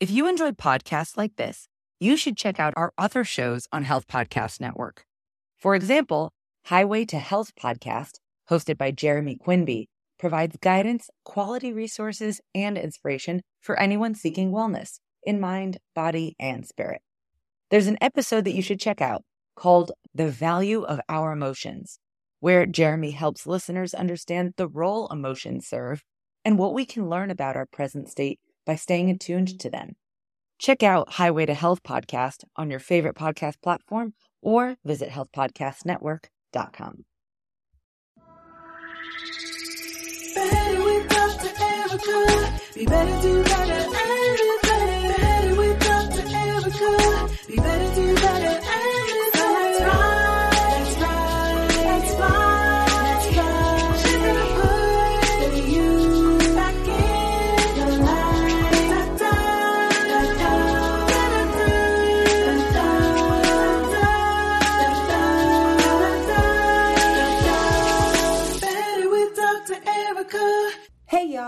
If you enjoy podcasts like this, you should check out our other shows on Health Podcast Network. For example, Highway to Health podcast, hosted by Jeremy Quinby, provides guidance, quality resources, and inspiration for anyone seeking wellness in mind, body, and spirit. There's an episode that you should check out called The Value of Our Emotions, where Jeremy helps listeners understand the role emotions serve and what we can learn about our present state by staying attuned to them. Check out Highway to Health podcast on your favorite podcast platform or visit healthpodcastnetwork.com. Better with Dr. Ericka. Be better, better, everything. Better with Dr. Ericka. Be better,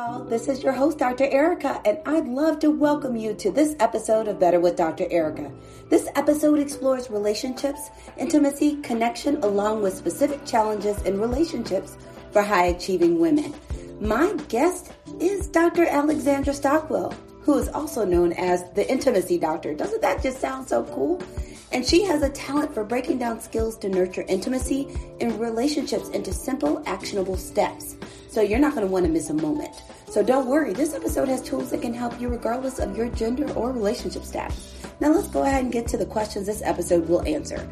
y'all, this is your host, Dr. Ericka, and I'd love to welcome you to this episode of Better with Dr. Ericka. This episode explores relationships, intimacy, connection, along with specific challenges in relationships for high achieving women. My guest is Dr. Alexandra Stockwell, who is also known as the Intimacy Doctor. Doesn't that just sound so cool? And she has a talent for breaking down skills to nurture intimacy and relationships into simple, actionable steps. So you're not going to want to miss a moment. So don't worry, this episode has tools that can help you regardless of your gender or relationship status. Now let's go ahead and get to the questions this episode will answer.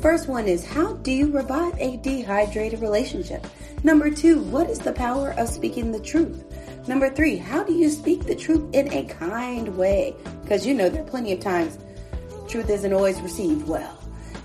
First one is How do you revive a dehydrated relationship? Number two, what is the power of speaking the truth? Number three, how do you speak the truth in a kind way? Because you know there are plenty of times truth isn't always received well.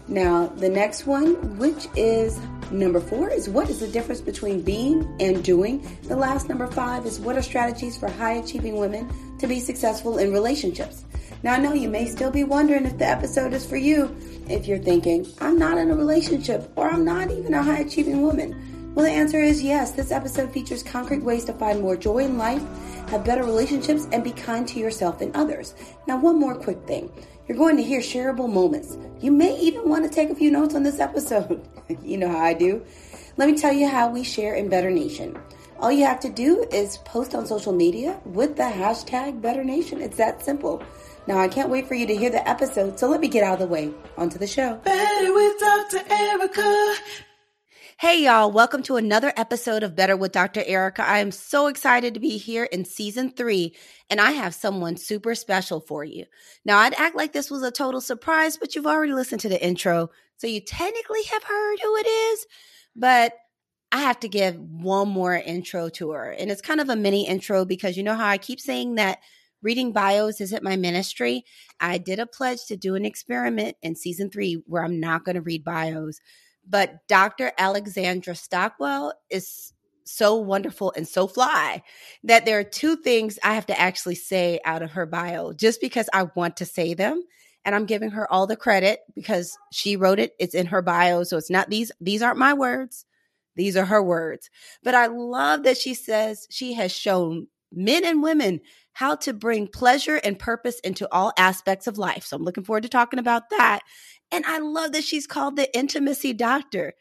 Now, the next one, which is number four, is what is the difference between being and doing? The last number five is what are strategies for high achieving women to be successful in relationships? Now, I know you may still be wondering if the episode is for you. If you're thinking, I'm not in a relationship or I'm not even a high achieving woman. Well, the answer is yes. This episode features concrete ways to find more joy in life, have better relationships, and be kind to yourself and others. Now, one more quick thing. You're going to hear shareable moments. You may even want to take a few notes on this episode. you know how I do. Let me tell you how we share in Better Nation. All you have to do is post on social media with the hashtag Better Nation. It's that simple. Now, I can't wait for you to hear the episode, so let me get out of the way. Onto the show. Better with Dr. Ericka. Hey y'all, welcome to another episode of Better with Dr. Ericka. I am so excited to be here in season three, and I have someone super special for you. Now, I'd act like this was a total surprise, but you've already listened to the intro, so you technically have heard who it is, but I have to give one more intro to her. And it's kind of a mini intro because you know how I keep saying that reading bios isn't my ministry. I did a pledge to do an experiment in season three where I'm not going to read bios but Dr. Alexandra Stockwell is so wonderful and so fly that there are two things I have to actually say out of her bio just because I want to say them and I'm giving her all the credit because she wrote it. It's in her bio so it's not these these aren't my words. These are her words. But I love that she says she has shown men and women how to bring pleasure and purpose into all aspects of life. So I'm looking forward to talking about that and I love that she's called the intimacy doctor.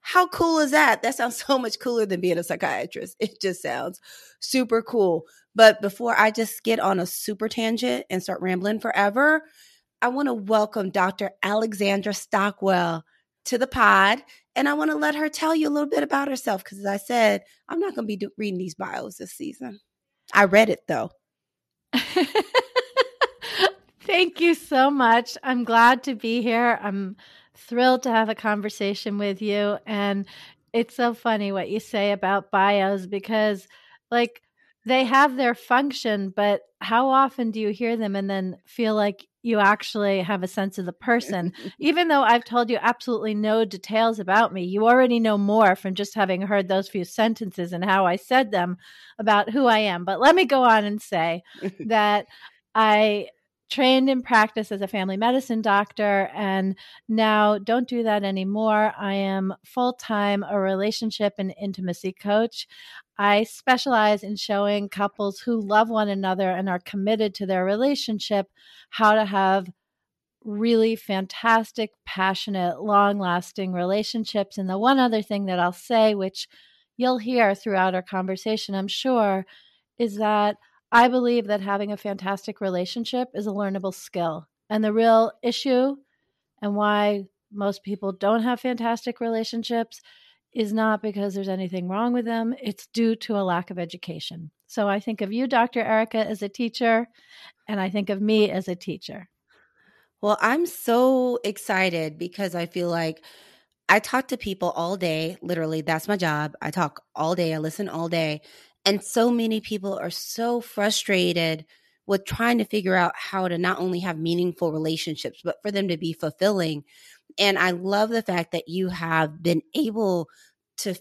How cool is that? That sounds so much cooler than being a psychiatrist. It just sounds super cool. But before I just get on a super tangent and start rambling forever, I want to welcome Dr. Alexandra Stockwell to the pod. And I want to let her tell you a little bit about herself because, as I said, I'm not going to be do- reading these bios this season. I read it though. Thank you so much. I'm glad to be here. I'm thrilled to have a conversation with you. And it's so funny what you say about bios because, like, they have their function, but how often do you hear them and then feel like you actually have a sense of the person? Even though I've told you absolutely no details about me, you already know more from just having heard those few sentences and how I said them about who I am. But let me go on and say that I trained in practice as a family medicine doctor and now don't do that anymore. I am full time a relationship and intimacy coach. I specialize in showing couples who love one another and are committed to their relationship how to have really fantastic, passionate, long lasting relationships. And the one other thing that I'll say, which you'll hear throughout our conversation, I'm sure, is that I believe that having a fantastic relationship is a learnable skill. And the real issue and why most people don't have fantastic relationships is not because there's anything wrong with them, it's due to a lack of education. So I think of you, Dr. Ericka, as a teacher, and I think of me as a teacher. Well, I'm so excited because I feel like I talk to people all day. Literally, that's my job. I talk all day, I listen all day. And so many people are so frustrated with trying to figure out how to not only have meaningful relationships, but for them to be fulfilling. And I love the fact that you have been able to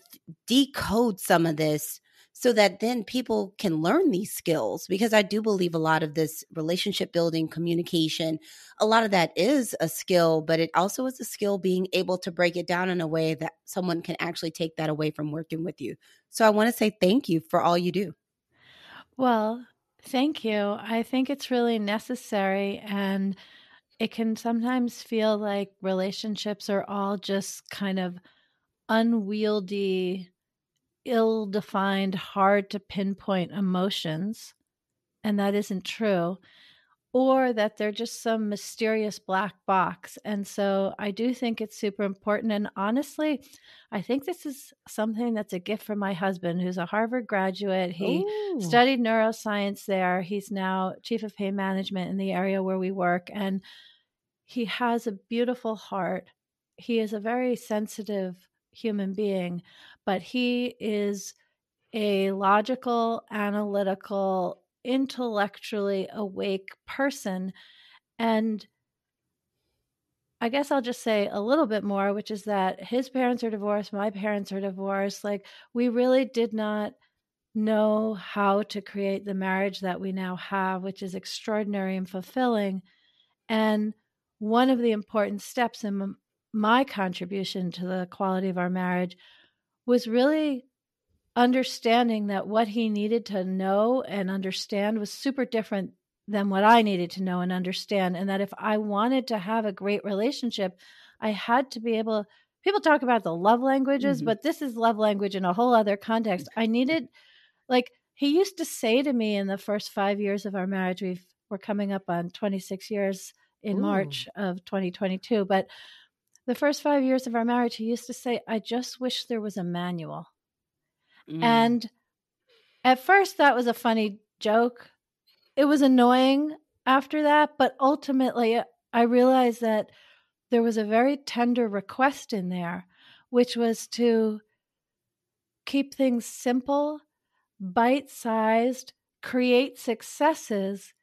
decode some of this so that then people can learn these skills because i do believe a lot of this relationship building communication a lot of that is a skill but it also is a skill being able to break it down in a way that someone can actually take that away from working with you. So i want to say thank you for all you do. Well thank you. I think it's really necessary and it can sometimes feel like relationships are all just kind of unwieldy ill defined, hard to pinpoint emotions, and that isn't true, or that they're just some mysterious black box. And so I do think it's super important. And honestly, I think this is something that's a gift from my husband, who's a Harvard graduate. He Ooh. studied neuroscience there. He's now chief of pain management in the area where we work. And he has a beautiful heart. He is a very sensitive human being, but he is a logical, analytical, intellectually awake person. And I guess I'll just say a little bit more, which is that his parents are divorced, my parents are divorced. Like, we really did not know how to create the marriage that we now have, which is extraordinary and fulfilling. And one of the important steps in my contribution to the quality of our marriage was really understanding that what he needed to know and understand was super different than what I needed to know and understand. And that if I wanted to have a great relationship, I had to be able, people talk about the love languages, Mhm. but this is love language in a whole other context. I needed, like, he used to say to me in the first five years of our marriage, we've, we're coming up on 26 years in Ooh. March of 2022, but the first five years of our marriage, he used to say, I just wish there was a manual. Mm. And at first, that was a funny joke. It was annoying after that, but ultimately, I realized that there was a very tender request in there, which was to keep things simple, bite sized, create successes,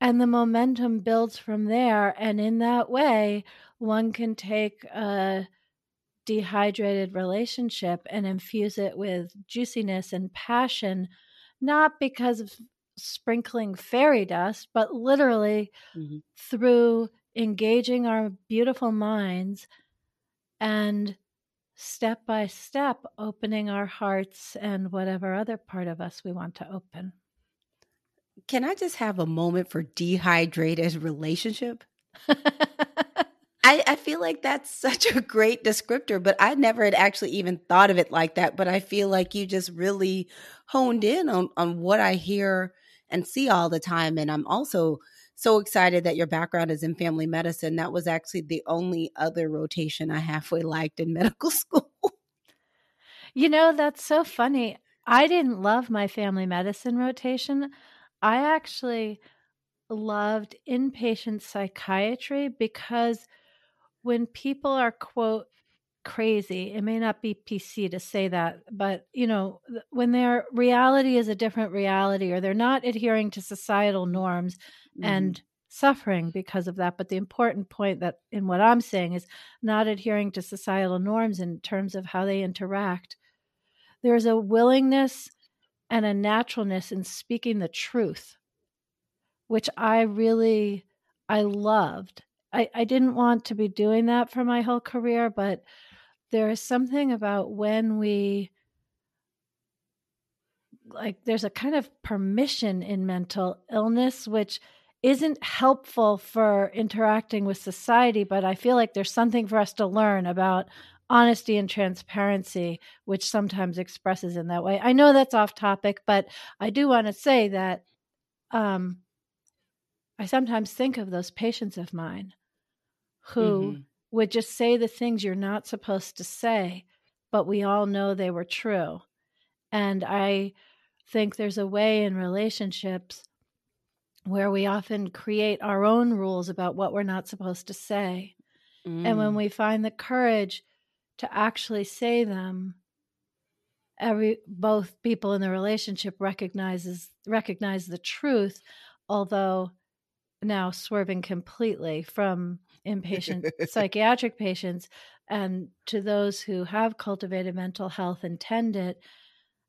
and the momentum builds from there. And in that way, one can take a dehydrated relationship and infuse it with juiciness and passion, not because of sprinkling fairy dust, but literally Mhm. through engaging our beautiful minds and step by step opening our hearts and whatever other part of us we want to open. Can I just have a moment for dehydrated relationship? I, I feel like that's such a great descriptor, but I never had actually even thought of it like that. But I feel like you just really honed in on, on what I hear and see all the time. And I'm also so excited that your background is in family medicine. That was actually the only other rotation I halfway liked in medical school. You know, that's so funny. I didn't love my family medicine rotation. I actually loved inpatient psychiatry because when people are, quote, crazy, it may not be PC to say that, but, you know, when their reality is a different reality or they're not adhering to societal norms mm-hmm. and suffering because of that. But the important point that in what I'm saying is not adhering to societal norms in terms of how they interact. There's a willingness and a naturalness in speaking the truth which I really I loved. I, I didn't want to be doing that for my whole career, but there is something about when we like there's a kind of permission in mental illness which isn't helpful for interacting with society but i feel like there's something for us to learn about honesty and transparency which sometimes expresses in that way. I know that's off topic but i do want to say that um i sometimes think of those patients of mine who mm-hmm. would just say the things you're not supposed to say but we all know they were true and i think there's a way in relationships where we often create our own rules about what we're not supposed to say. Mm. And when mm. we find the courage to actually say them, every both people in the relationship recognizes recognize the truth, although now swerving completely from inpatient psychiatric patients and to those who have cultivated mental health and tend it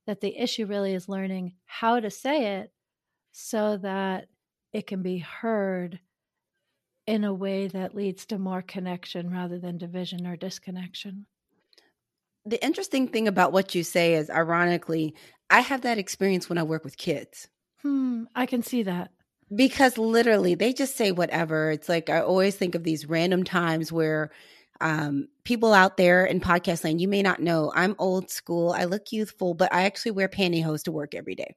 that the issue really is learning how to say it so that it can be heard in a way that leads to more connection rather than division or disconnection. The interesting thing about what you say is, ironically, I have that experience when I work with kids. Hmm, I can see that. Because literally, they just say whatever. It's like I always think of these random times where um, people out there in podcast land, you may not know I'm old school. I look youthful, but I actually wear pantyhose to work every day.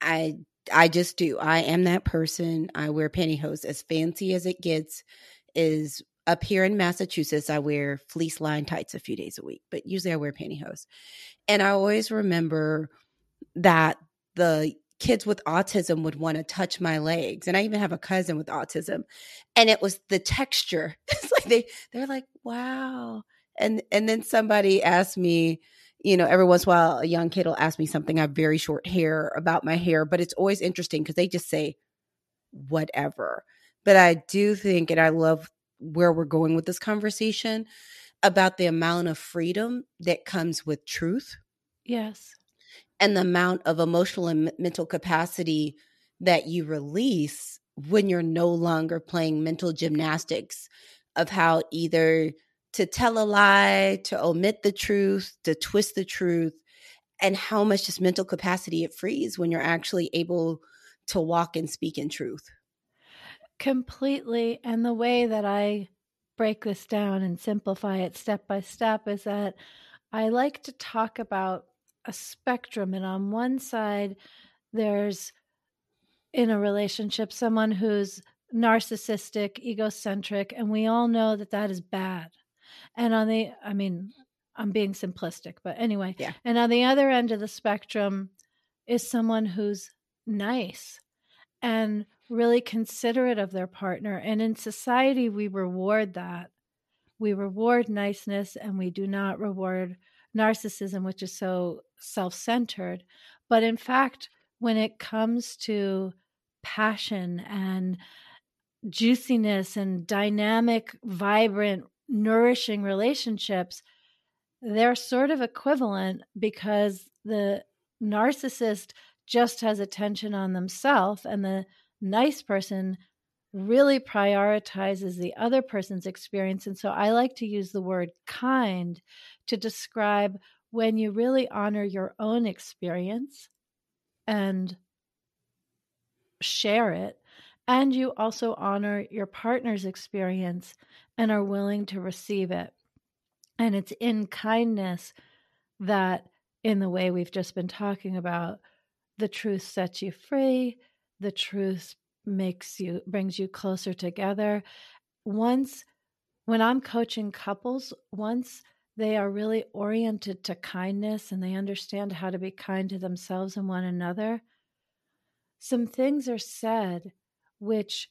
I I just do. I am that person. I wear pantyhose as fancy as it gets. Is up here in Massachusetts, I wear fleece lined tights a few days a week, but usually I wear pantyhose. And I always remember that the kids with autism would want to touch my legs and i even have a cousin with autism and it was the texture. It's like they they're like wow. And and then somebody asked me you know every once in a while a young kid will ask me something i have very short hair about my hair but it's always interesting because they just say whatever. But i do think and i love where we're going with this conversation about the amount of freedom that comes with truth. Yes and the amount of emotional and mental capacity that you release when you're no longer playing mental gymnastics of how either to tell a lie, to omit the truth, to twist the truth, and how much just mental capacity it frees when you're actually able to walk and speak in truth. Completely. And the way that I break this down and simplify it step by step is that I like to talk about a spectrum and on one side there's in a relationship someone who's narcissistic egocentric and we all know that that is bad and on the i mean i'm being simplistic but anyway yeah. and on the other end of the spectrum is someone who's nice and really considerate of their partner and in society we reward that we reward niceness and we do not reward narcissism, which is so self centered. But in fact, when it comes to passion and juiciness and dynamic, vibrant, nourishing relationships, they're sort of equivalent because the narcissist just has attention on themselves and the nice person really prioritizes the other person's experience. And so I like to use the word kind to describe when you really honor your own experience and share it. And you also honor your partner's experience and are willing to receive it. And it's in kindness that, in the way we've just been talking about, the truth sets you free, the truth makes you brings you closer together once when i'm coaching couples once they are really oriented to kindness and they understand how to be kind to themselves and one another some things are said which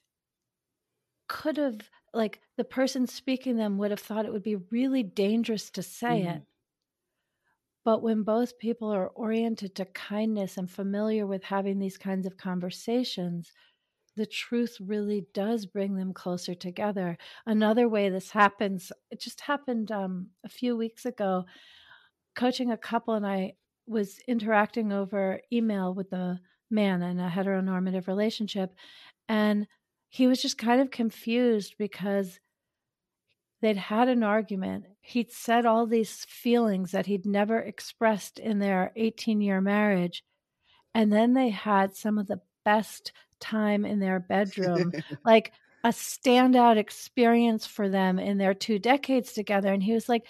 could have like the person speaking them would have thought it would be really dangerous to say mm-hmm. it but when both people are oriented to kindness and familiar with having these kinds of conversations the truth really does bring them closer together. Another way this happens, it just happened um, a few weeks ago. Coaching a couple, and I was interacting over email with the man in a heteronormative relationship. And he was just kind of confused because they'd had an argument. He'd said all these feelings that he'd never expressed in their 18 year marriage. And then they had some of the best time in their bedroom, like a standout experience for them in their two decades together. And he was like,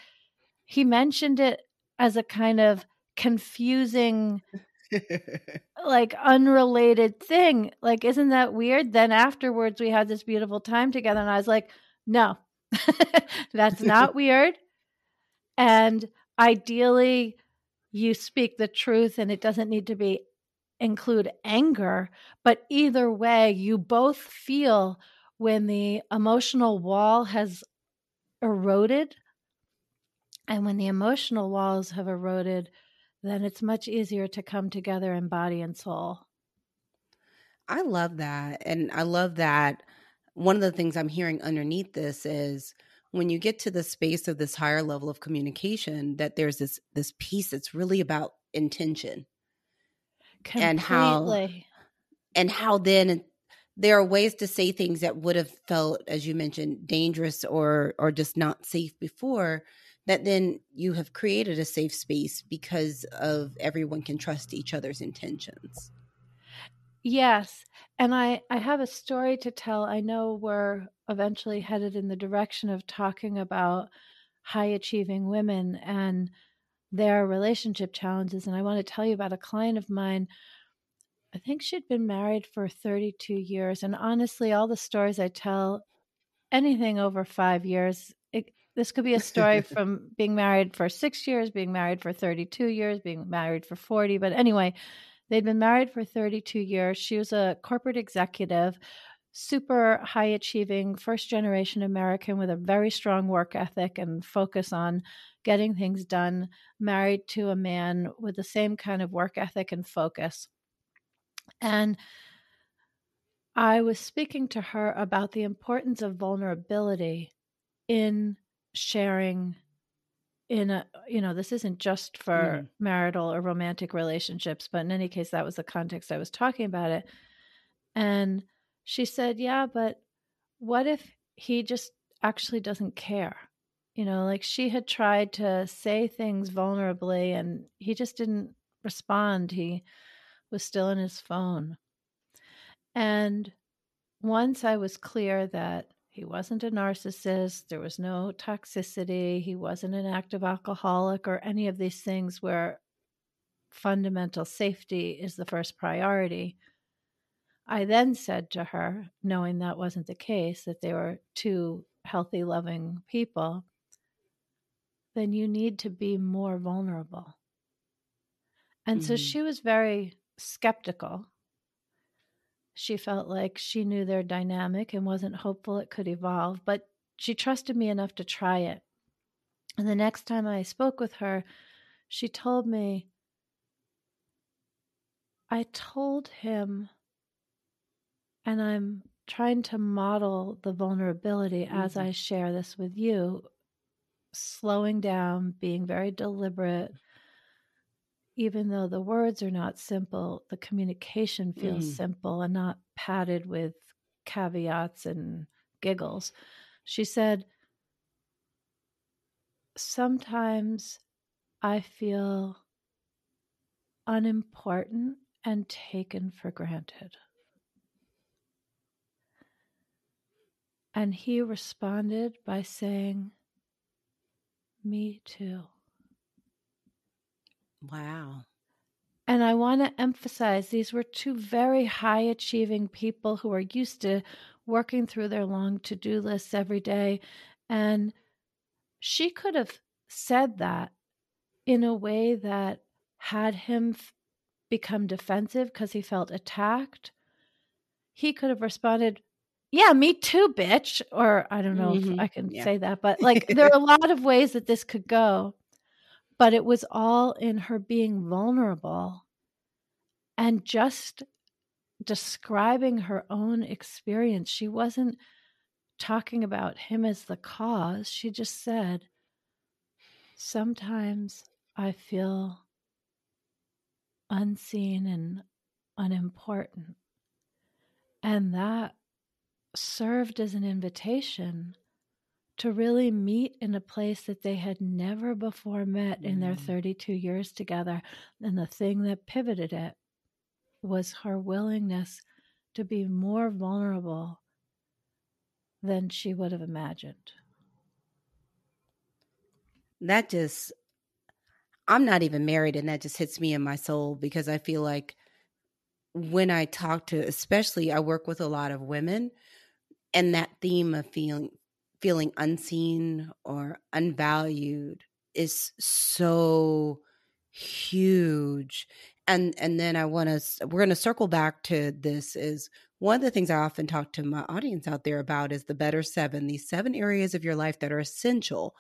he mentioned it as a kind of confusing like unrelated thing. Like, isn't that weird? Then afterwards, we had this beautiful time together, and I was like, no, that's not weird. And ideally, you speak the truth, and it doesn't need to be include anger. But either way, you both feel when the emotional wall has eroded. And when the emotional walls have eroded, then it's much easier to come together in body and soul. I love that. And I love that one of the things I'm hearing underneath this is when you get to the space of this higher level of communication that there's this this piece that's really about intention. Completely. And how and how then there are ways to say things that would have felt as you mentioned dangerous or or just not safe before that then you have created a safe space because of everyone can trust each other's intentions. Yes. And I, I have a story to tell. I know we're eventually headed in the direction of talking about high achieving women and their relationship challenges. And I want to tell you about a client of mine. I think she'd been married for 32 years. And honestly, all the stories I tell, anything over five years, it, this could be a story from being married for six years, being married for 32 years, being married for 40. But anyway, they'd been married for 32 years. She was a corporate executive, super high achieving, first generation American with a very strong work ethic and focus on getting things done, married to a man with the same kind of work ethic and focus. And I was speaking to her about the importance of vulnerability in sharing in a you know this isn't just for mm. marital or romantic relationships but in any case that was the context i was talking about it and she said yeah but what if he just actually doesn't care you know like she had tried to say things vulnerably and he just didn't respond he was still in his phone and once i was clear that he wasn't a narcissist. There was no toxicity. He wasn't an active alcoholic or any of these things where fundamental safety is the first priority. I then said to her, knowing that wasn't the case, that they were two healthy, loving people, then you need to be more vulnerable. And mm-hmm. so she was very skeptical she felt like she knew their dynamic and wasn't hopeful it could evolve, but she trusted me enough to try it. And the next time I spoke with her, she told me, I told him, and I'm trying to model the vulnerability mm-hmm. as I share this with you, slowing down, being very deliberate, even though the words are not simple, the communication feels mm. simple and not padded with caveats and giggles. She said, Sometimes I feel unimportant and taken for granted. And he responded by saying, Me too. Wow. And I want to emphasize these were two very high achieving people who are used to working through their long to do lists every day. And she could have said that in a way that had him f- become defensive because he felt attacked. He could have responded, Yeah, me too, bitch. Or I don't know mm-hmm. if I can yeah. say that, but like there are a lot of ways that this could go but it was all in her being vulnerable and just describing her own experience. She wasn't talking about him as the cause. She just said, Sometimes I feel unseen and unimportant. And that served as an invitation to really meet in a place that they had never before met in their Mm. 32 years together. And the thing that pivoted it was her willingness to be more vulnerable than she would have imagined. that just i'm not even married and that just hits me in my soul because i feel like when i talk to especially i work with a lot of women and that theme of feeling feeling unseen or unvalued is so huge and and then i want to we're going to circle back to this is one of the things i often talk to my audience out there about is the better seven these seven areas of your life that are essential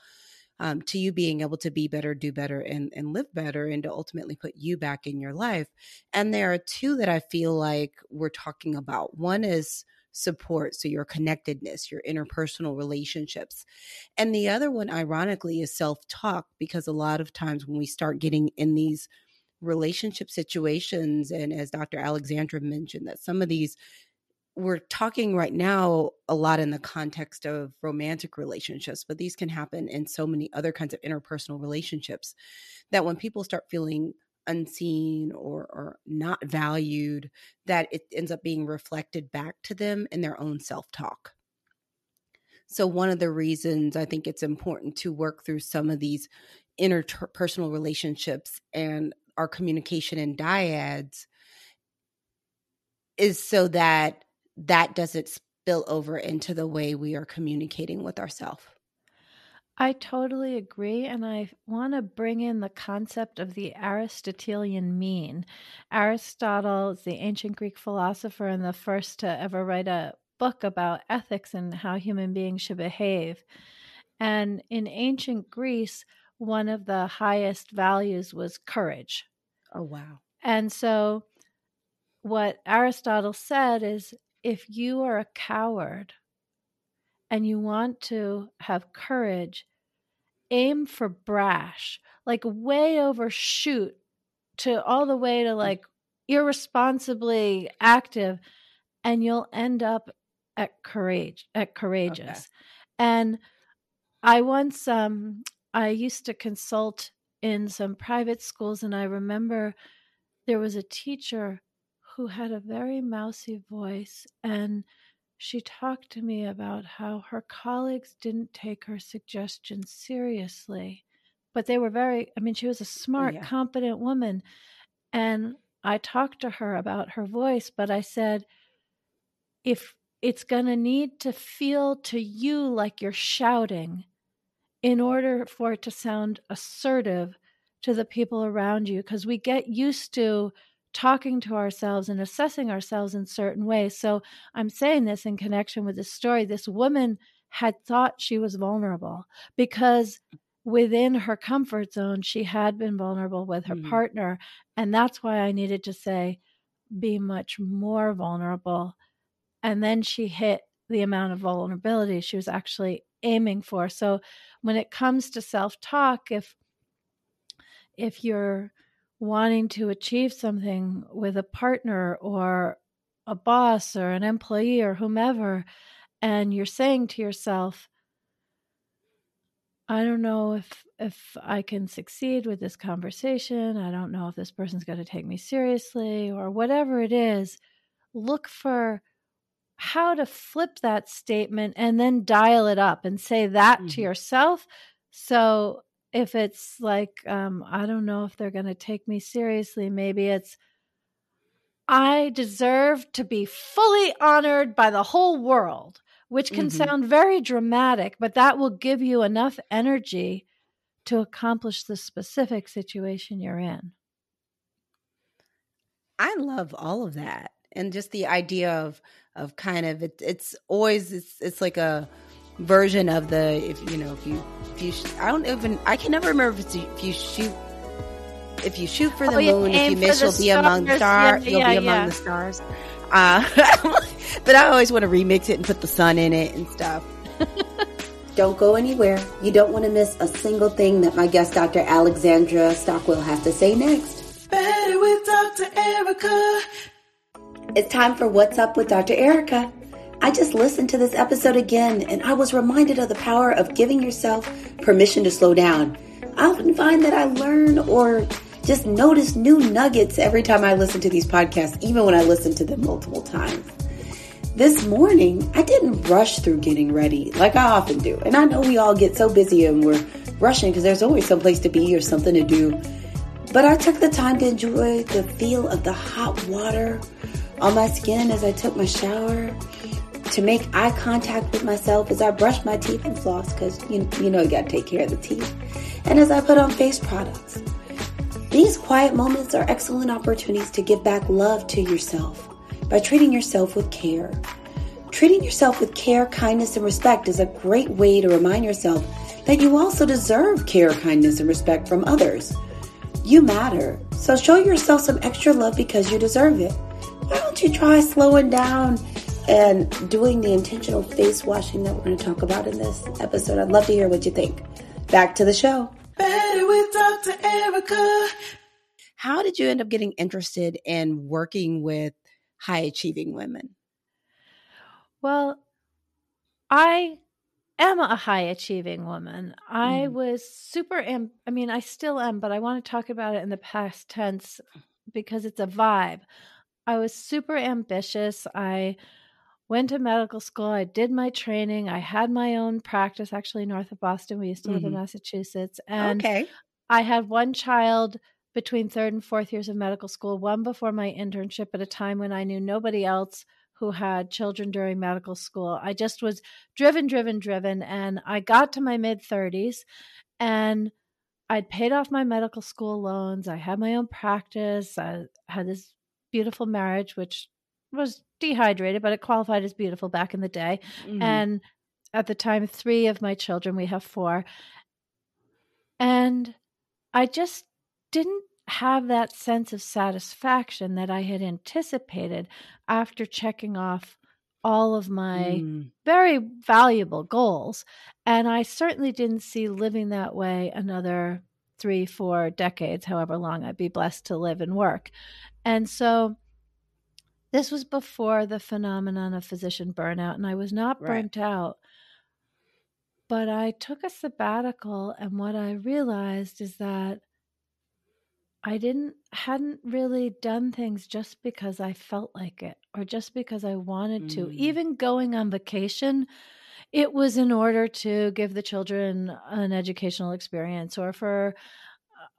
um, to you being able to be better, do better, and, and live better, and to ultimately put you back in your life. And there are two that I feel like we're talking about. One is support, so your connectedness, your interpersonal relationships. And the other one, ironically, is self talk, because a lot of times when we start getting in these relationship situations, and as Dr. Alexandra mentioned, that some of these we're talking right now a lot in the context of romantic relationships, but these can happen in so many other kinds of interpersonal relationships that when people start feeling unseen or, or not valued, that it ends up being reflected back to them in their own self talk. So, one of the reasons I think it's important to work through some of these interpersonal relationships and our communication in dyads is so that that doesn't spill over into the way we are communicating with ourselves. I totally agree. And I want to bring in the concept of the Aristotelian mean. Aristotle is the ancient Greek philosopher and the first to ever write a book about ethics and how human beings should behave. And in ancient Greece, one of the highest values was courage. Oh, wow. And so, what Aristotle said is if you are a coward and you want to have courage, aim for brash, like way overshoot to all the way to like irresponsibly active, and you'll end up at courage at courageous. Okay. And I once um I used to consult in some private schools and I remember there was a teacher who had a very mousy voice and she talked to me about how her colleagues didn't take her suggestions seriously but they were very i mean she was a oh, smart yeah. competent woman and i talked to her about her voice but i said if it's going to need to feel to you like you're shouting in order for it to sound assertive to the people around you because we get used to talking to ourselves and assessing ourselves in certain ways. So I'm saying this in connection with this story. This woman had thought she was vulnerable because within her comfort zone, she had been vulnerable with her Mhm. partner. And that's why I needed to say, be much more vulnerable. And then she hit the amount of vulnerability she was actually aiming for. So when it comes to self talk, if if you're wanting to achieve something with a partner or a boss or an employee or whomever, and you're saying to yourself, I don't know if if I can succeed with this conversation. I don't know if this person's going to take me seriously or whatever it is. Look for how to flip that statement and then dial it up and say that to Mhm. yourself. So if it's like, um, I don't know if they're going to take me seriously, maybe it's, I deserve to be fully honored by the whole world, which can Mhm. sound very dramatic, but that will give you enough energy to accomplish the specific situation you're in. I love all of that, and just the idea of of kind of it, it's always it's it's like a version of the if you know if you if you I don't even I can never remember if, it's, if you shoot if you shoot for the Oh, moon if you miss you'll be among the stars. stars Yeah, you'll yeah, be among yeah. the stars. Uh, but I always want to remix it and put the sun in it and stuff. Don't go anywhere. You don't want to miss a single thing that my guest, Dr. Alexandra Stockwell, has to say next. Better with Dr. Ericka. It's time for What's Up with Dr. Ericka. I just listened to this episode again and I was reminded of the power of giving yourself permission to slow down. I often find that I learn or just notice new nuggets every time I listen to these podcasts, even when I listen to them multiple times. This morning, I didn't rush through getting ready like I often do. And I know we all get so busy and we're rushing because there's always some place to be or something to do. But I took the time to enjoy the feel of the hot water on my skin as I took my shower, to make eye contact with myself as I brush my teeth and floss because you, you know you got to take care of the teeth, and as I put on face products. These quiet moments are excellent opportunities to give back love to yourself by treating yourself with care. Treating yourself with care, kindness, and respect is a great way to remind yourself that you also deserve care, kindness, and respect from others. You matter, so show yourself some extra love because you deserve it. Why don't you try slowing down and doing the intentional face washing that we're going to talk about in this episode? I'd love to hear what you think. Back to the show. Better with Dr. Ericka. How did you end up getting interested in working with high achieving women? Well, I am a high achieving woman. I Mm. was super am- I mean, I still am, but I want to talk about it in the past tense because it's a vibe. I was super ambitious. I went to medical school. I did my training. I had my own practice actually north of Boston. We used to live in Mhm. Massachusetts. And okay. I had one child between third and fourth years of medical school, one before my internship at a time when I knew nobody else who had children during medical school. I just was driven, driven, driven. And I got to my mid 30s and I'd paid off my medical school loans. I had my own practice. I had this beautiful marriage, which was dehydrated, but it qualified as beautiful back in the day. Mhm. And at the time, three of my children, we have four. And I just didn't have that sense of satisfaction that I had anticipated after checking off all of my Mm. very valuable goals. And I certainly didn't see living that way another three, four decades, however long I'd be blessed to live and work. And so this was before the phenomenon of physician burnout, and I was not Right. burnt out. But I took a sabbatical, and what I realized is that I didn't hadn't really done things just because I felt like it or just because I wanted to. Mm. Even going on vacation, it was in order to give the children an educational experience or for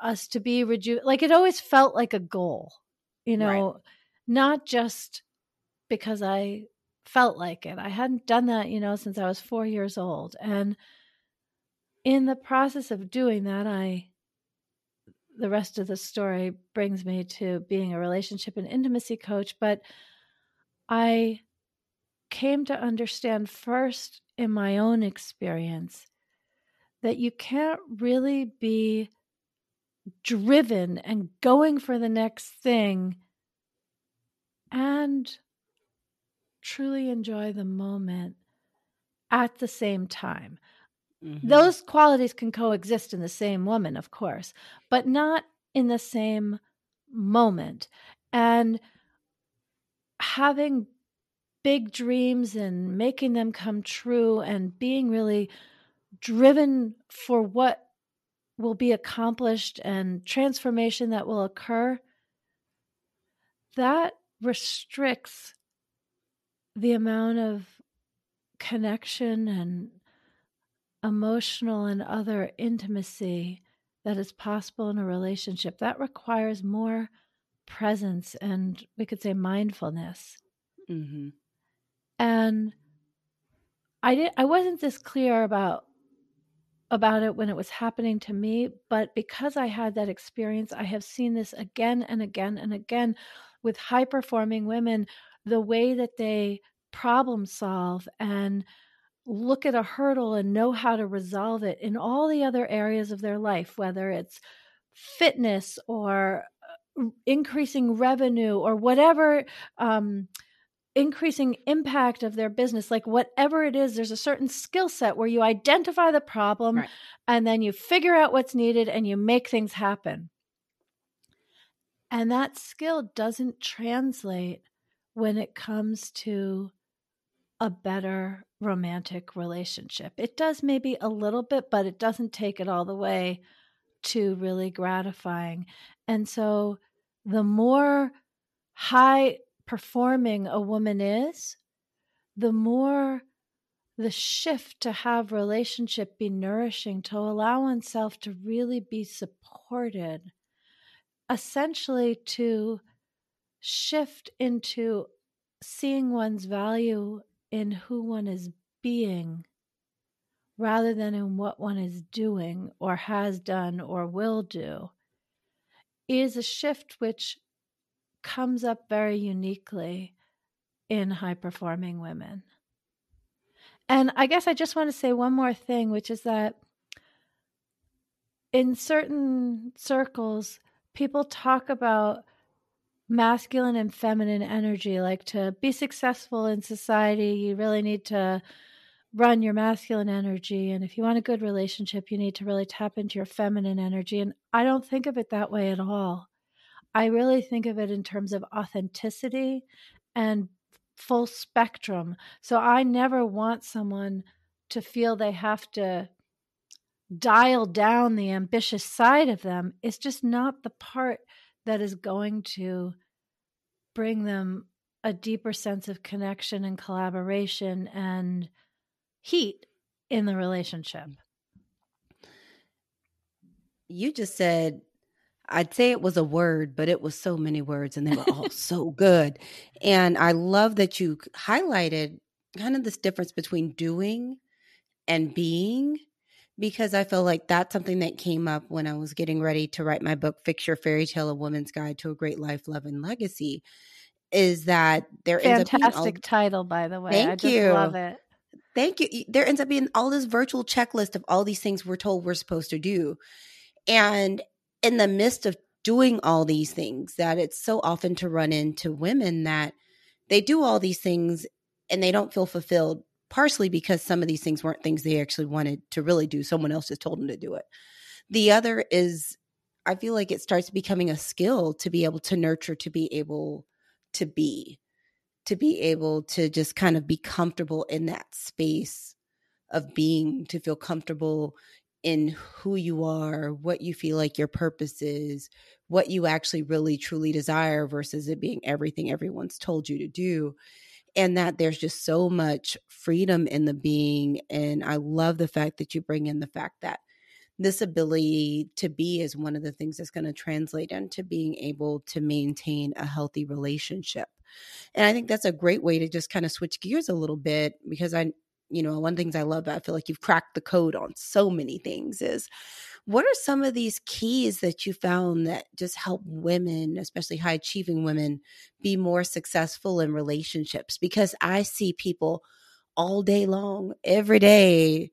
us to be reju like it always felt like a goal, you Right. Not just because I felt like it. I hadn't done that, you know, since I was 4 years old. And in the process of doing that, I the rest of the story brings me to being a relationship and intimacy coach, but I came to understand first in my own experience that you can't really be driven and going for the next thing and truly enjoy the moment at the same time. Mhm. Those qualities can coexist in the same woman, of course, but not in the same moment. And having big dreams and making them come true and being really driven for what will be accomplished and transformation that will occur, that restricts the amount of connection and emotional and other intimacy that is possible in a relationship. That requires more presence and we could say mindfulness. Mhm. And I did I wasn't this clear about about it when it was happening to me, but because I had that experience, I have seen this again and again and again with high performing women, the way that they problem solve and look at a hurdle and know how to resolve it in all the other areas of their life, whether it's fitness or uh, increasing revenue or whatever um, increasing impact of their business like whatever it is there's a certain skill set where you identify the problem Right. and then you figure out what's needed and you make things happen and that skill doesn't translate when it comes to a better romantic relationship. It does maybe a little bit, but it doesn't take it all the way to really gratifying. And so the more high performing a woman is, the more the shift to have relationship be nourishing, to allow oneself to really be supported, essentially to shift into seeing one's value in who one is being rather than in what one is doing or has done or will do is a shift which comes up very uniquely in high performing women. And I guess I just want to say one more thing, which is that in certain circles, people talk about masculine and feminine energy. Like to be successful in society, you really need to run your masculine energy. And if you want a good relationship, you need to really tap into your feminine energy. And I don't think of it that way at all. I really think of it in terms of authenticity and full spectrum. So I never want someone to feel they have to dial down the ambitious side of them. is just not the part that is going to bring them a deeper sense of connection and collaboration and heat in the relationship. You just said, I'd say it was a word, but it was so many words and they were all so good. And I love that you highlighted kind of this difference between doing and being because I feel like that's something that came up when I was getting ready to write my book, Fix Your Fairy Tale: A Woman's Guide to a Great Life, Love, and Legacy. Is that there fantastic all- title, by the way? Thank I just you. love it. Thank you. There ends up being all this virtual checklist of all these things we're told we're supposed to do, and in the midst of doing all these things, that it's so often to run into women that they do all these things and they don't feel fulfilled partially because some of these things weren't things they actually wanted to really do. Someone else just told them to do it. The other is, I feel like it starts becoming a skill to be able to nurture, to be able to be, to be able to just kind of be comfortable in that space of being, to feel comfortable in who you are, what you feel like your purpose is, what you actually really truly desire versus it being everything everyone's told you to do and that there's just so much freedom in the being and i love the fact that you bring in the fact that this ability to be is one of the things that's going to translate into being able to maintain a healthy relationship and i think that's a great way to just kind of switch gears a little bit because i you know one of the things i love i feel like you've cracked the code on so many things is what are some of these keys that you found that just help women, especially high achieving women, be more successful in relationships? Because I see people all day long, every day,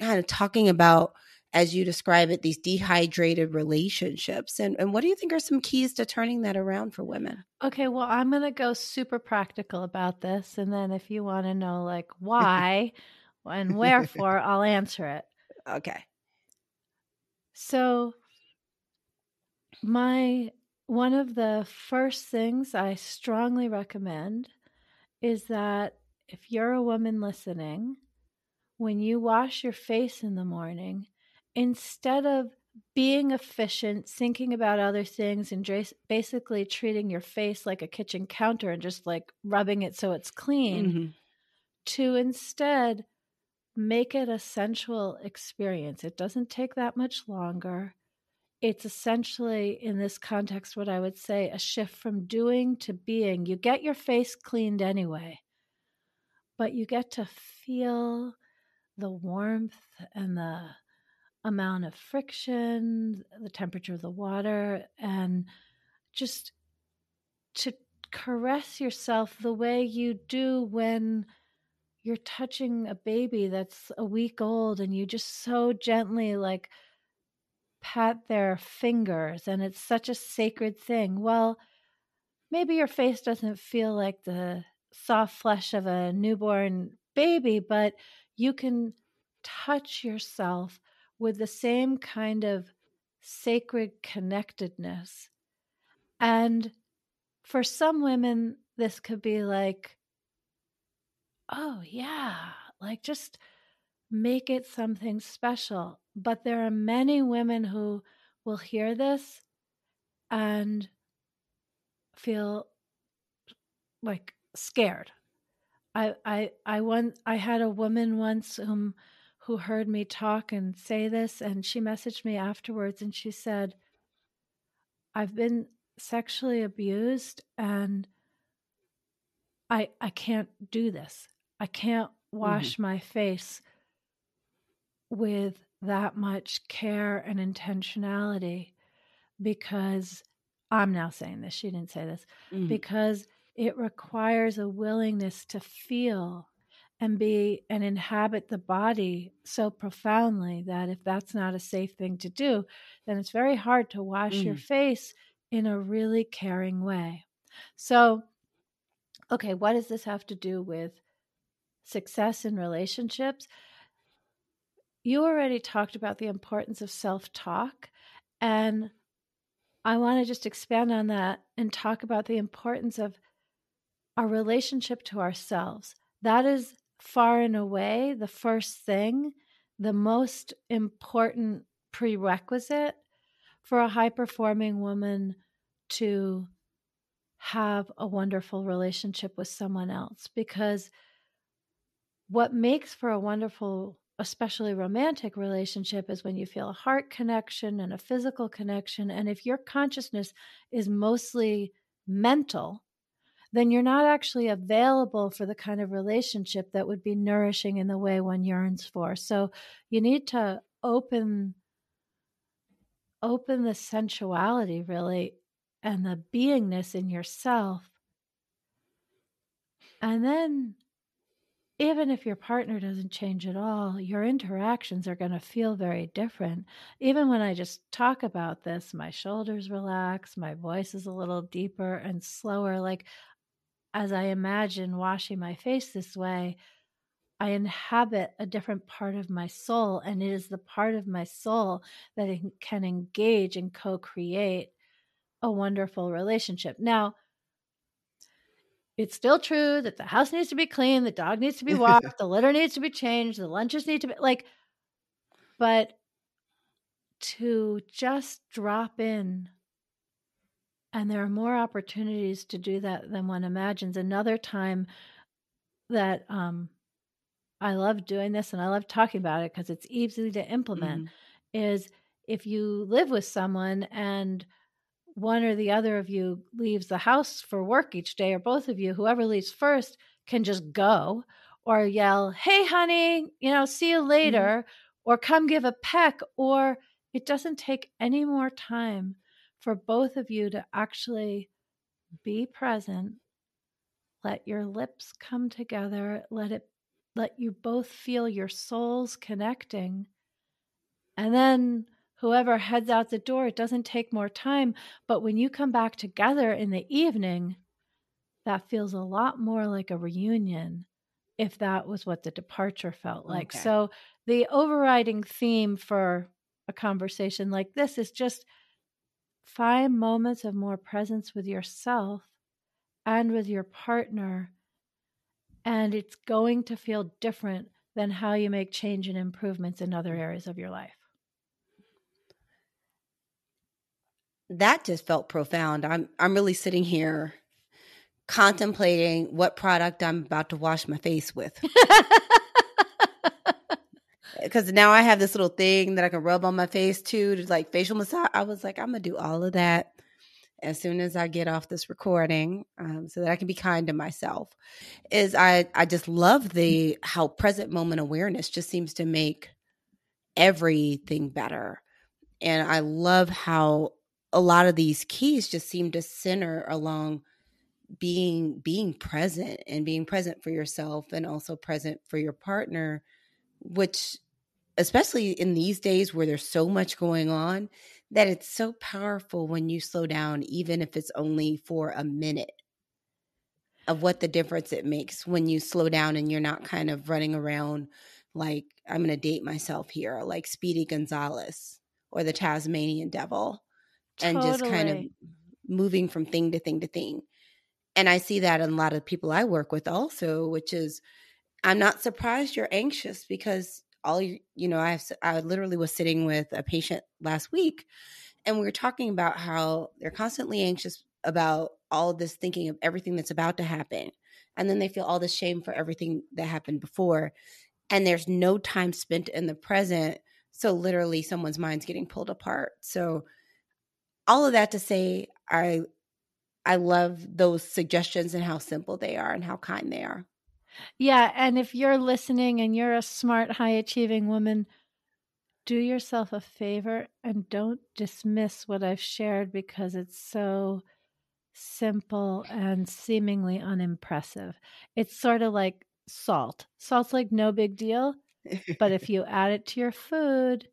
kind of talking about, as you describe it, these dehydrated relationships. And, and what do you think are some keys to turning that around for women? Okay, well, I'm going to go super practical about this. And then if you want to know, like, why and wherefore, I'll answer it. Okay. So, my one of the first things I strongly recommend is that if you're a woman listening, when you wash your face in the morning, instead of being efficient, thinking about other things, and basically treating your face like a kitchen counter and just like rubbing it so it's clean, mm-hmm. to instead make it a sensual experience. It doesn't take that much longer. It's essentially, in this context, what I would say a shift from doing to being. You get your face cleaned anyway, but you get to feel the warmth and the amount of friction, the temperature of the water, and just to caress yourself the way you do when you're touching a baby that's a week old and you just so gently like pat their fingers and it's such a sacred thing. Well, maybe your face doesn't feel like the soft flesh of a newborn baby, but you can touch yourself with the same kind of sacred connectedness. And for some women, this could be like, oh, yeah, like just make it something special. But there are many women who will hear this and feel like scared. I I I once I had a woman once whom who heard me talk and say this and she messaged me afterwards and she said I've been sexually abused and I I can't do this. I can't wash mm-hmm. my face with that much care and intentionality because I'm now saying this, she didn't say this, mm-hmm. because it requires a willingness to feel and be and inhabit the body so profoundly that if that's not a safe thing to do, then it's very hard to wash mm. your face in a really caring way. So, okay, what does this have to do with success in relationships? You already talked about the importance of self talk. And I want to just expand on that and talk about the importance of our relationship to ourselves. That is far and away the first thing, the most important prerequisite for a high performing woman to have a wonderful relationship with someone else because what makes for a wonderful especially romantic relationship is when you feel a heart connection and a physical connection and if your consciousness is mostly mental then you're not actually available for the kind of relationship that would be nourishing in the way one yearns for. So you need to open open the sensuality really and the beingness in yourself. And then even if your partner doesn't change at all, your interactions are going to feel very different. Even when I just talk about this, my shoulders relax, my voice is a little deeper and slower. Like as I imagine washing my face this way, I inhabit a different part of my soul, and it is the part of my soul that can engage and co create a wonderful relationship. Now, it's still true that the house needs to be clean, the dog needs to be walked, the litter needs to be changed, the lunches need to be like, but to just drop in and there are more opportunities to do that than one imagines. Another time that um, I love doing this and I love talking about it because it's easy to implement mm-hmm. is if you live with someone and one or the other of you leaves the house for work each day, or both of you, whoever leaves first, can just go or yell, Hey, honey, you know, see you later, mm-hmm. or come give a peck, or it doesn't take any more time for both of you to actually be present let your lips come together let it let you both feel your souls connecting and then whoever heads out the door it doesn't take more time but when you come back together in the evening that feels a lot more like a reunion if that was what the departure felt like okay. so the overriding theme for a conversation like this is just five moments of more presence with yourself and with your partner. And it's going to feel different than how you make change and improvements in other areas of your life. That just felt profound. I'm I'm really sitting here contemplating what product I'm about to wash my face with. because now I have this little thing that I can rub on my face too, to like facial massage. I was like, I'm gonna do all of that as soon as I get off this recording, um, so that I can be kind to myself. Is I I just love the how present moment awareness just seems to make everything better, and I love how a lot of these keys just seem to center along being being present and being present for yourself and also present for your partner which especially in these days where there's so much going on, that it's so powerful when you slow down, even if it's only for a minute, of what the difference it makes when you slow down and you're not kind of running around like, I'm going to date myself here, like Speedy Gonzales or the Tasmanian Devil, totally. and just kind of moving from thing to thing to thing. and I see that in a lot of people I work with also, which is I'm not surprised you're anxious because all you you know, I have I literally was sitting with a patient last week and we were talking about how they're constantly anxious about all this thinking of everything that's about to happen. And then they feel all this shame for everything that happened before. And there's no time spent in the present. So literally someone's mind's getting pulled apart. So all of that to say I I love those suggestions and how simple they are and how kind they are. Yeah. And if you're listening and you're a smart, high achieving woman, do yourself a favor and don't dismiss what I've shared because it's so simple and seemingly unimpressive. It's sort of like salt. Salt's like no big deal, but if you add it to your food,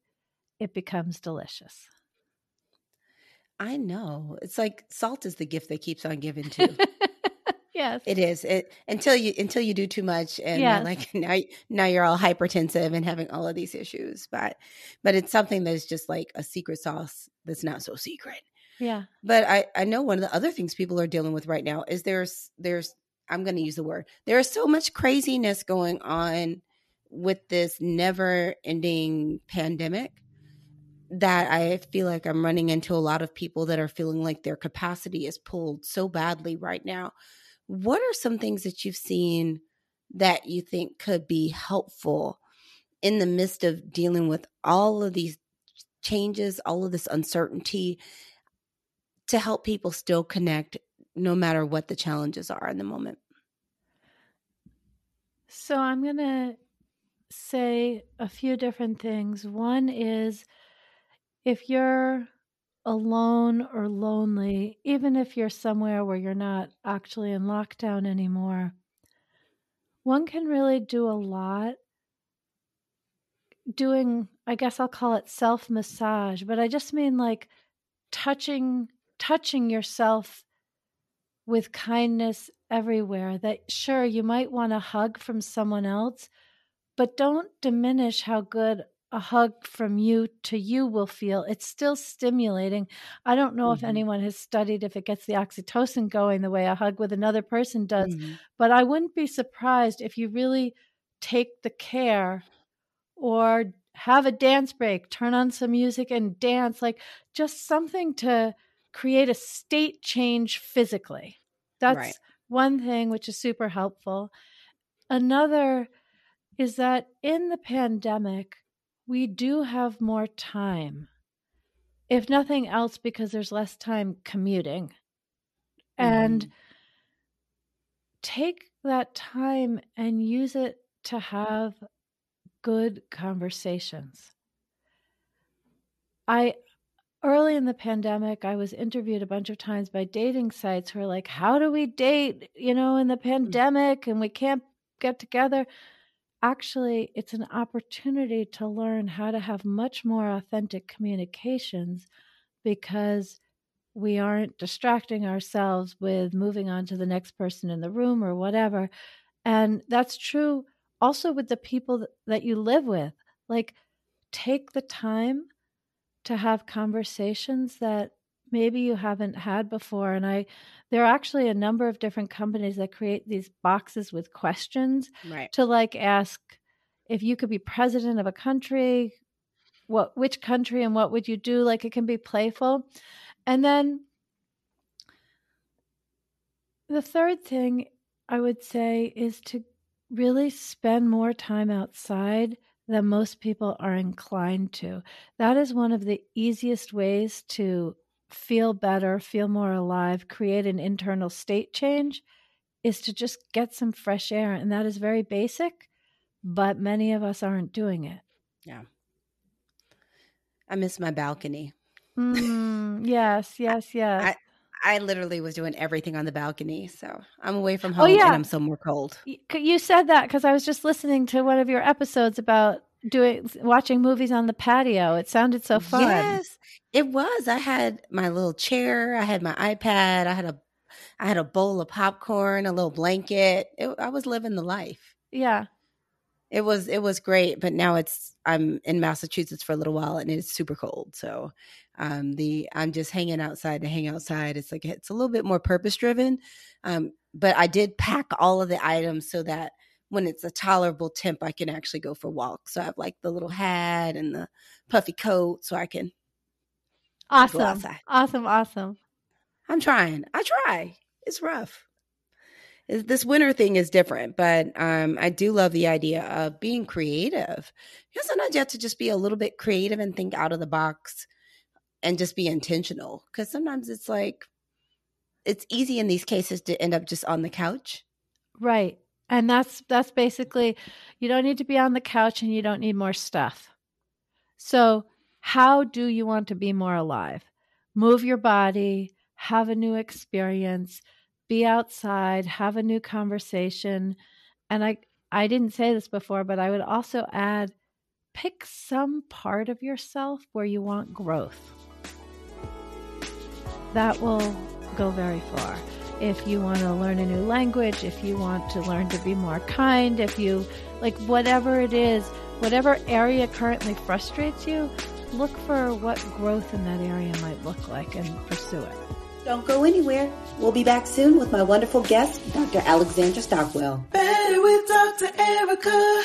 it becomes delicious. I know. It's like salt is the gift that keeps on giving too. yes. It is. It until you until you do too much and Yeah. like now now you're all hypertensive and having all of these issues. But but it's something that's just like a secret sauce that's not so secret. Yeah. But I I know one of the other things people are dealing with right now is there's there's I'm going to use the word. There is so much craziness going on with this never ending pandemic that I feel like I'm running into a lot of people that are feeling like their capacity is pulled so badly right now. What are some things that you've seen that you think could be helpful in the midst of dealing with all of these changes, all of this uncertainty to help people still connect no matter what the challenges are in the moment? So I'm going to say a few different things. One is if you're alone or lonely, even if you're somewhere where you're not actually in lockdown anymore, one can really do a lot doing, I guess I'll call it self massage, but I just mean like touching touching yourself with kindness everywhere that sure you might want a hug from someone else but don't diminish how good a hug from you to you will feel it's still stimulating i don't know if Mhm. anyone has studied if it gets the oxytocin going the way a hug with another person does Mhm. but I wouldn't be surprised if you really take the care or have a dance break, turn on some music and dance, like just something to create a state change physically. That's Right. one thing which is super helpful. Another is that in the pandemic, we do have more time. If nothing else, because there's less time commuting. And Mhm. take that time and use it to have good conversations. I early in the pandemic, I was interviewed a bunch of times by dating sites who are like, How do we date, you know, in the pandemic and we can't get together? Actually, it's an opportunity to learn how to have much more authentic communications because we aren't distracting ourselves with moving on to the next person in the room or whatever. And that's true also with the people that you live with. Like, take the time to have conversations that maybe you haven't had before. And I, there are actually a number of different companies that create these boxes with questions Right. to like ask if you could be president of a country, what which country and what would you do? Like it can be playful. And then the third thing I would say is to really spend more time outside than most people are inclined to. That is one of the easiest ways to feel better, feel more alive, create an internal state change is to just get some fresh air. And that is very basic, but many of us aren't doing it. Yeah. I miss my balcony. Mm, yes, yes, yes. I literally was doing everything on the balcony. So I'm away from Oh, home yeah. and I'm somewhere cold. You said that because I was just listening to one of your episodes about doing watching movies on the patio. It sounded so fun. Yes, it was. I had my little chair. I had my iPad. I had a, I had a bowl of popcorn, a little blanket. It, I was living the life. Yeah. it was it was great, but now it's I'm in Massachusetts for a little while and it's super cold. So um the I'm just hanging outside to hang outside. It's like it's a little bit more purpose driven. Um but I did pack all of the items so that when it's a tolerable temp I can actually go for walks. So I have like the little hat and the puffy coat so I can Awesome. Awesome. Awesome. I'm trying. I try. It's rough. Is- This winter thing is different, but um, I do love the idea of being creative. Because sometimes you have to just be a little bit creative and think out of the box and just be intentional. Because sometimes it's like, it's easy in these cases to end up just on the couch. Right. And that's that's basically you don't need to be on the couch and you don't need more stuff. So, how do you want to be more alive? Move your body, have a new experience, be outside, have a new conversation. And I I didn't say this before, but I would also add pick some part of yourself where you want growth. That will go very far if you want to learn a new language, if you want to learn to be more kind, if you like whatever it is, whatever area currently frustrates you, look for what growth in that area might look like and pursue it. Don't go anywhere. We'll be back soon with my wonderful guest, Dr. Alexandra Stockwell. Better with Dr. Ericka.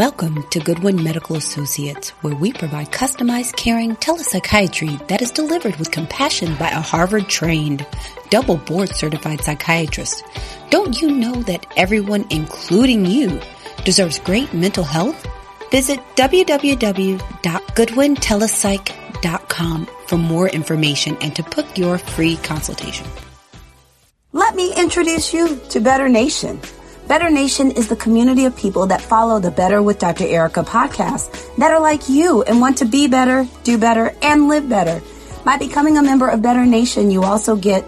Welcome to Goodwin Medical Associates, where we provide customized, caring telepsychiatry that is delivered with compassion by a Harvard trained, double board certified psychiatrist. Don't you know that everyone, including you, deserves great mental health? Visit www.goodwintelepsych.com for more information and to book your free consultation. Let me introduce you to Better Nation. Better Nation is the community of people that follow the Better with Dr. Ericka podcast that are like you and want to be better, do better, and live better. By becoming a member of Better Nation, you also get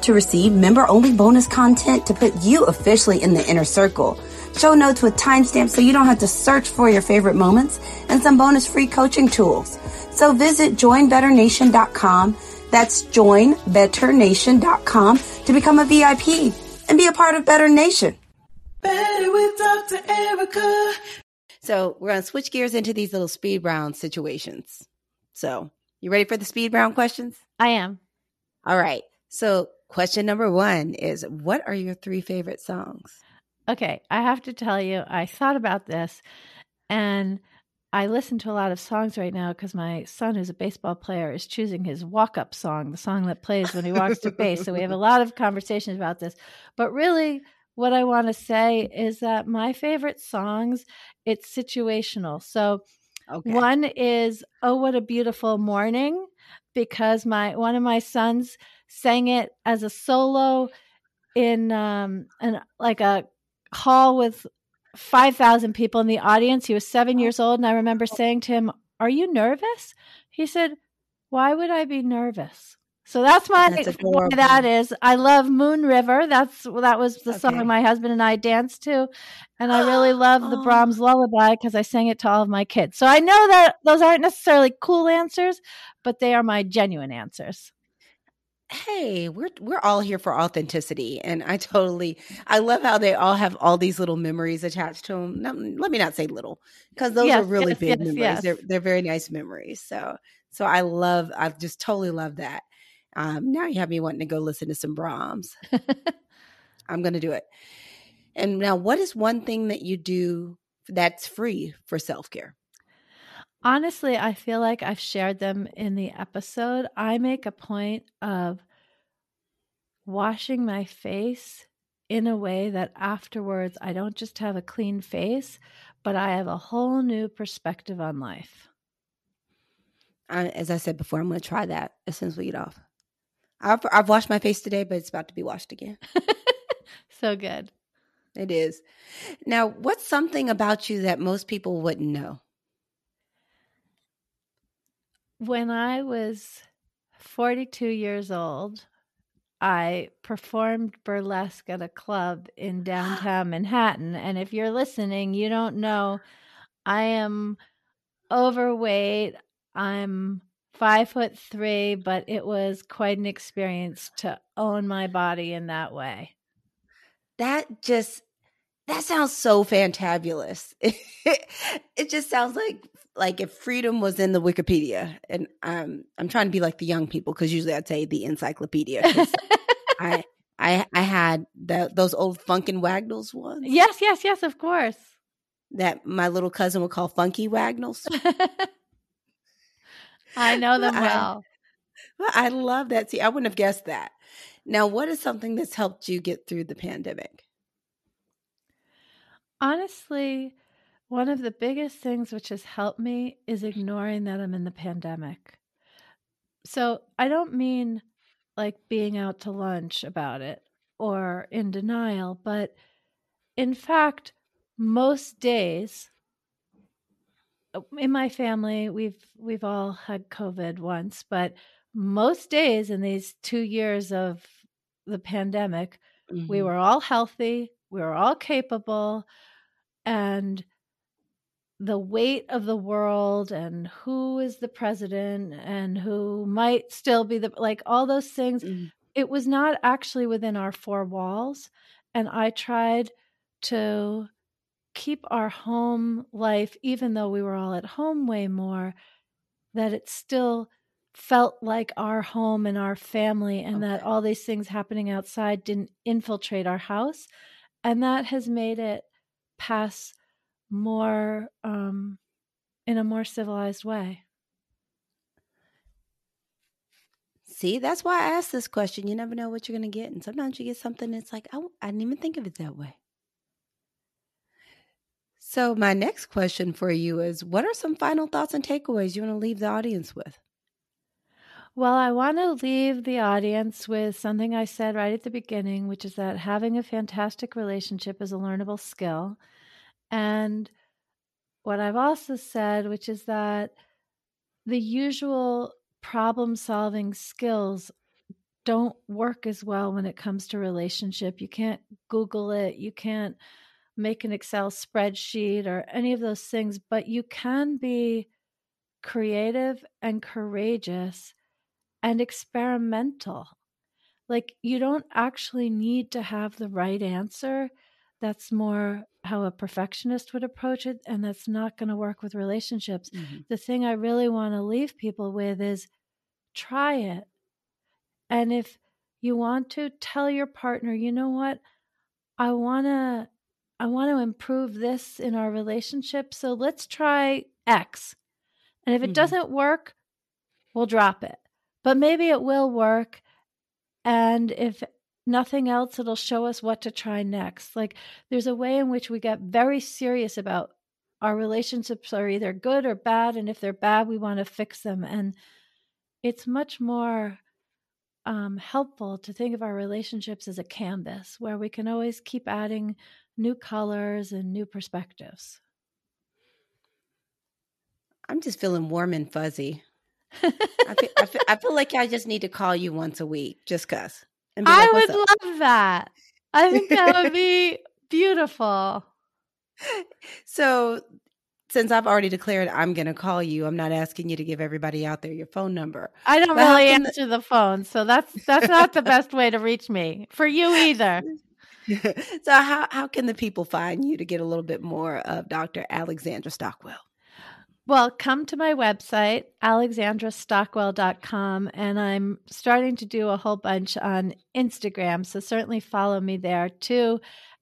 to receive member only bonus content to put you officially in the inner circle. Show notes with timestamps so you don't have to search for your favorite moments and some bonus free coaching tools. So visit joinbetternation.com. That's joinbetternation.com to become a VIP and be a part of Better Nation. Better with Dr. Ericka. So we're going to switch gears into these little speed round situations. So you ready for the speed round questions? I am. All right. So question number one is what are your three favorite songs? Okay, I have to tell you, I thought about this and I listen to a lot of songs right now because my son, who's a baseball player, is choosing his walk up song, the song that plays when he walks to base. So we have a lot of conversations about this. But really, what I want to say is that my favorite songs, it's situational. So Okay. one is "Oh What a Beautiful Morning" because my one of my sons sang it as a solo in um an like a hall with 5,000 people in the audience. He was 7 years old and I remember saying to him, "Are you nervous?" He said, "Why would I be nervous?" So that's my That's why that is. I love Moon River. That's that was the Okay. song my husband and I danced to, and I really love the Oh. Brahms Lullaby because I sang it to all of my kids. So I know that those aren't necessarily cool answers, but they are my genuine answers. Hey, we're we're all here for authenticity, and I totally I love how they all have all these little memories attached to them. No, mm, let me not say little, because those Yes, are really yes, big yes, memories. They're they're very nice memories. So so I love I just totally love that. Um, now you have me wanting to go listen to some Brahms. I'm going to do it. And now, what is one thing that you do that's free for self care? Honestly, I feel like I've shared them in the episode. I make a point of washing my face in a way that afterwards I don't just have a clean face, but I have a whole new perspective on life. I, as I said before, I'm going to try that as soon as we get off. I've, I've washed my face today, but it's about to be washed again. So good. It is. Now, what's something about you that most people wouldn't know? When I was 42 years old, I performed burlesque at a club in downtown Manhattan. And if you're listening, you don't know I am overweight. I'm five foot three, but it was quite an experience to own my body in that way. That just That sounds so fantabulous. it just sounds like like if freedom was in the Wikipedia, and I'm I'm trying to be like the young people because usually I'd say the encyclopedia. I I I had those old Funkin' Wagnalls ones. Yes, yes, yes, of course. That my little cousin would call Funky Wagnalls. I know them I- well. Well, I love that. See, I wouldn't have guessed that. Now, what is something that's helped you get through the pandemic? Honestly, one of the biggest things which has helped me is ignoring that I'm in the pandemic. So I don't mean like being out to lunch about it or in denial, but in fact, most days in my family we've we've all had covid once but most days in these 2 years of the pandemic we Mhm. were all healthy we were all capable and the weight of the world and who is the president and who might still be the like all those things Mhm. it was not actually within our four walls and i tried to keep our home life even though we were all at home way more that it still felt like our home and our family and that all these things happening outside didn't infiltrate our house and that has made it pass more um in a more civilized way See, that's why I asked this question. You never know what you're going to get. And sometimes you get something that's like, oh, I didn't even think of it that way. So, my next question for you is what are some final thoughts and takeaways you want to leave the audience with? Well, I want to leave the audience with something I said right at the beginning, which is that having a fantastic relationship is a learnable skill. And what I've also said, which is that the usual problem solving skills don't work as well when it comes to relationship. You can't Google it, you can't make an Excel spreadsheet or any of those things, but you can be creative and courageous and experimental. Like, you don't actually need to have the right answer. That's more how a perfectionist would approach it, and that's not going to work with relationships. Mm-hmm. The thing I really want to leave people with is try it. And if you want to tell your partner, you know what? I want to I want to improve this in our relationship, so let's try X. And if it Mhm. doesn't work, we'll drop it. But maybe it will work. And if nothing else, it'll show us what to try next. Like there's a way in which we get very serious about our relationships are either good or bad. And if they're bad, we want to fix them. And it's much more um, helpful to think of our relationships as a canvas where we can always keep adding new colors and new perspectives. I'm just feeling warm and fuzzy. I feel, I, feel, I feel like I just need to call you once a week just because. I would love that. I think that would be beautiful. So, since I've already declared I'm going to call you, I'm not asking you to give everybody out there your phone number. I don't But really can the- answer the phone, so that's that's not the best way to reach me for you either. so, how, how can the people find you to get a little bit more of Dr. Alexandra Stockwell? Well, come to my website, alexandrastockwell.com, and I'm starting to do a whole bunch on Instagram. So certainly follow me there too,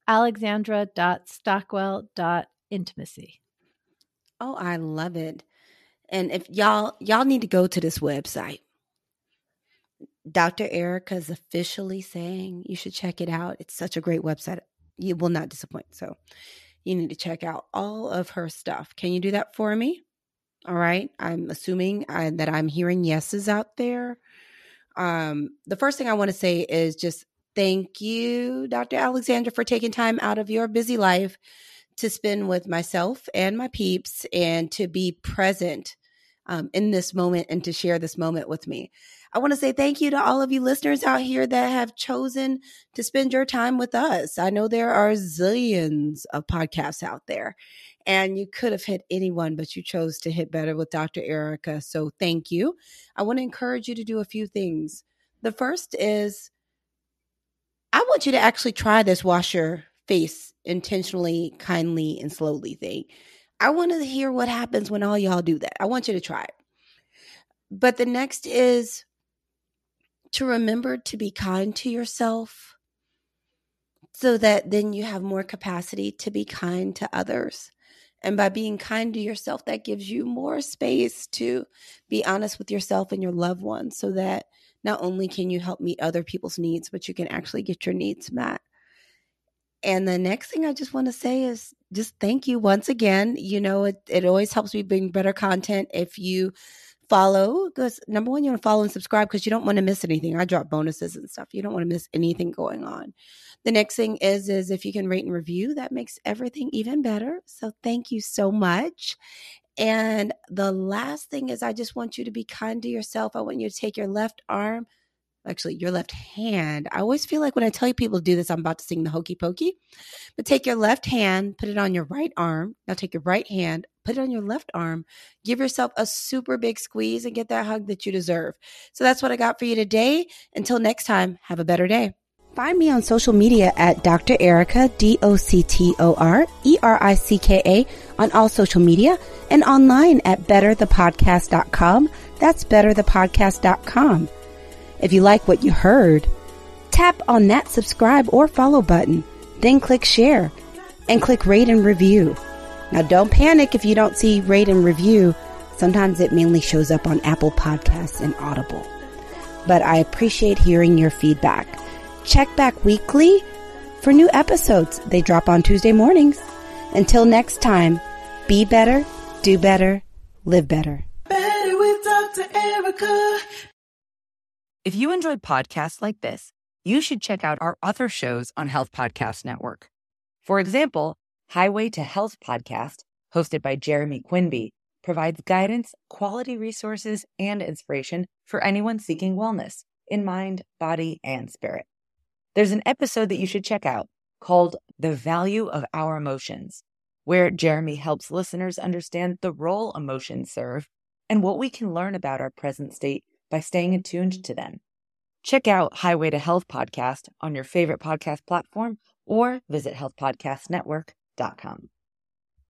alexandra.stockwell.intimacy. Oh, I love it. And if y'all y'all need to go to this website. Dr. Ericka is officially saying you should check it out. It's such a great website. You will not disappoint. So you need to check out all of her stuff. Can you do that for me? All right. I'm assuming uh, that I'm hearing yeses out there. Um, the first thing I want to say is just thank you, Dr. Alexandra, for taking time out of your busy life to spend with myself and my peeps and to be present um, in this moment and to share this moment with me. I want to say thank you to all of you listeners out here that have chosen to spend your time with us. I know there are zillions of podcasts out there, and you could have hit anyone, but you chose to hit better with Dr. Ericka. So thank you. I want to encourage you to do a few things. The first is I want you to actually try this wash your face intentionally, kindly, and slowly thing. I want to hear what happens when all y'all do that. I want you to try it. But the next is to remember to be kind to yourself so that then you have more capacity to be kind to others. And by being kind to yourself, that gives you more space to be honest with yourself and your loved ones so that not only can you help meet other people's needs, but you can actually get your needs met. And the next thing I just want to say is just thank you once again. You know, it, it always helps me bring better content if you follow because number one you want to follow and subscribe because you don't want to miss anything i drop bonuses and stuff you don't want to miss anything going on the next thing is is if you can rate and review that makes everything even better so thank you so much and the last thing is i just want you to be kind to yourself i want you to take your left arm actually your left hand. I always feel like when I tell you people to do this, I'm about to sing the hokey pokey. But take your left hand, put it on your right arm. Now take your right hand, put it on your left arm. Give yourself a super big squeeze and get that hug that you deserve. So that's what I got for you today. Until next time, have a better day. Find me on social media at Dr. Ericka, D O C T O R E R I C K A, on all social media and online at betterthepodcast.com. That's betterthepodcast.com. If you like what you heard, tap on that subscribe or follow button, then click share and click rate and review. Now don't panic if you don't see rate and review. Sometimes it mainly shows up on Apple Podcasts and Audible. But I appreciate hearing your feedback. Check back weekly for new episodes. They drop on Tuesday mornings. Until next time, be better, do better, live better. Better with Dr. Ericka. If you enjoyed podcasts like this, you should check out our other shows on Health Podcast Network. For example, Highway to Health podcast, hosted by Jeremy Quinby, provides guidance, quality resources, and inspiration for anyone seeking wellness in mind, body, and spirit. There's an episode that you should check out called The Value of Our Emotions, where Jeremy helps listeners understand the role emotions serve and what we can learn about our present state by staying attuned to them. Check out Highway to Health podcast on your favorite podcast platform or visit healthpodcastnetwork.com.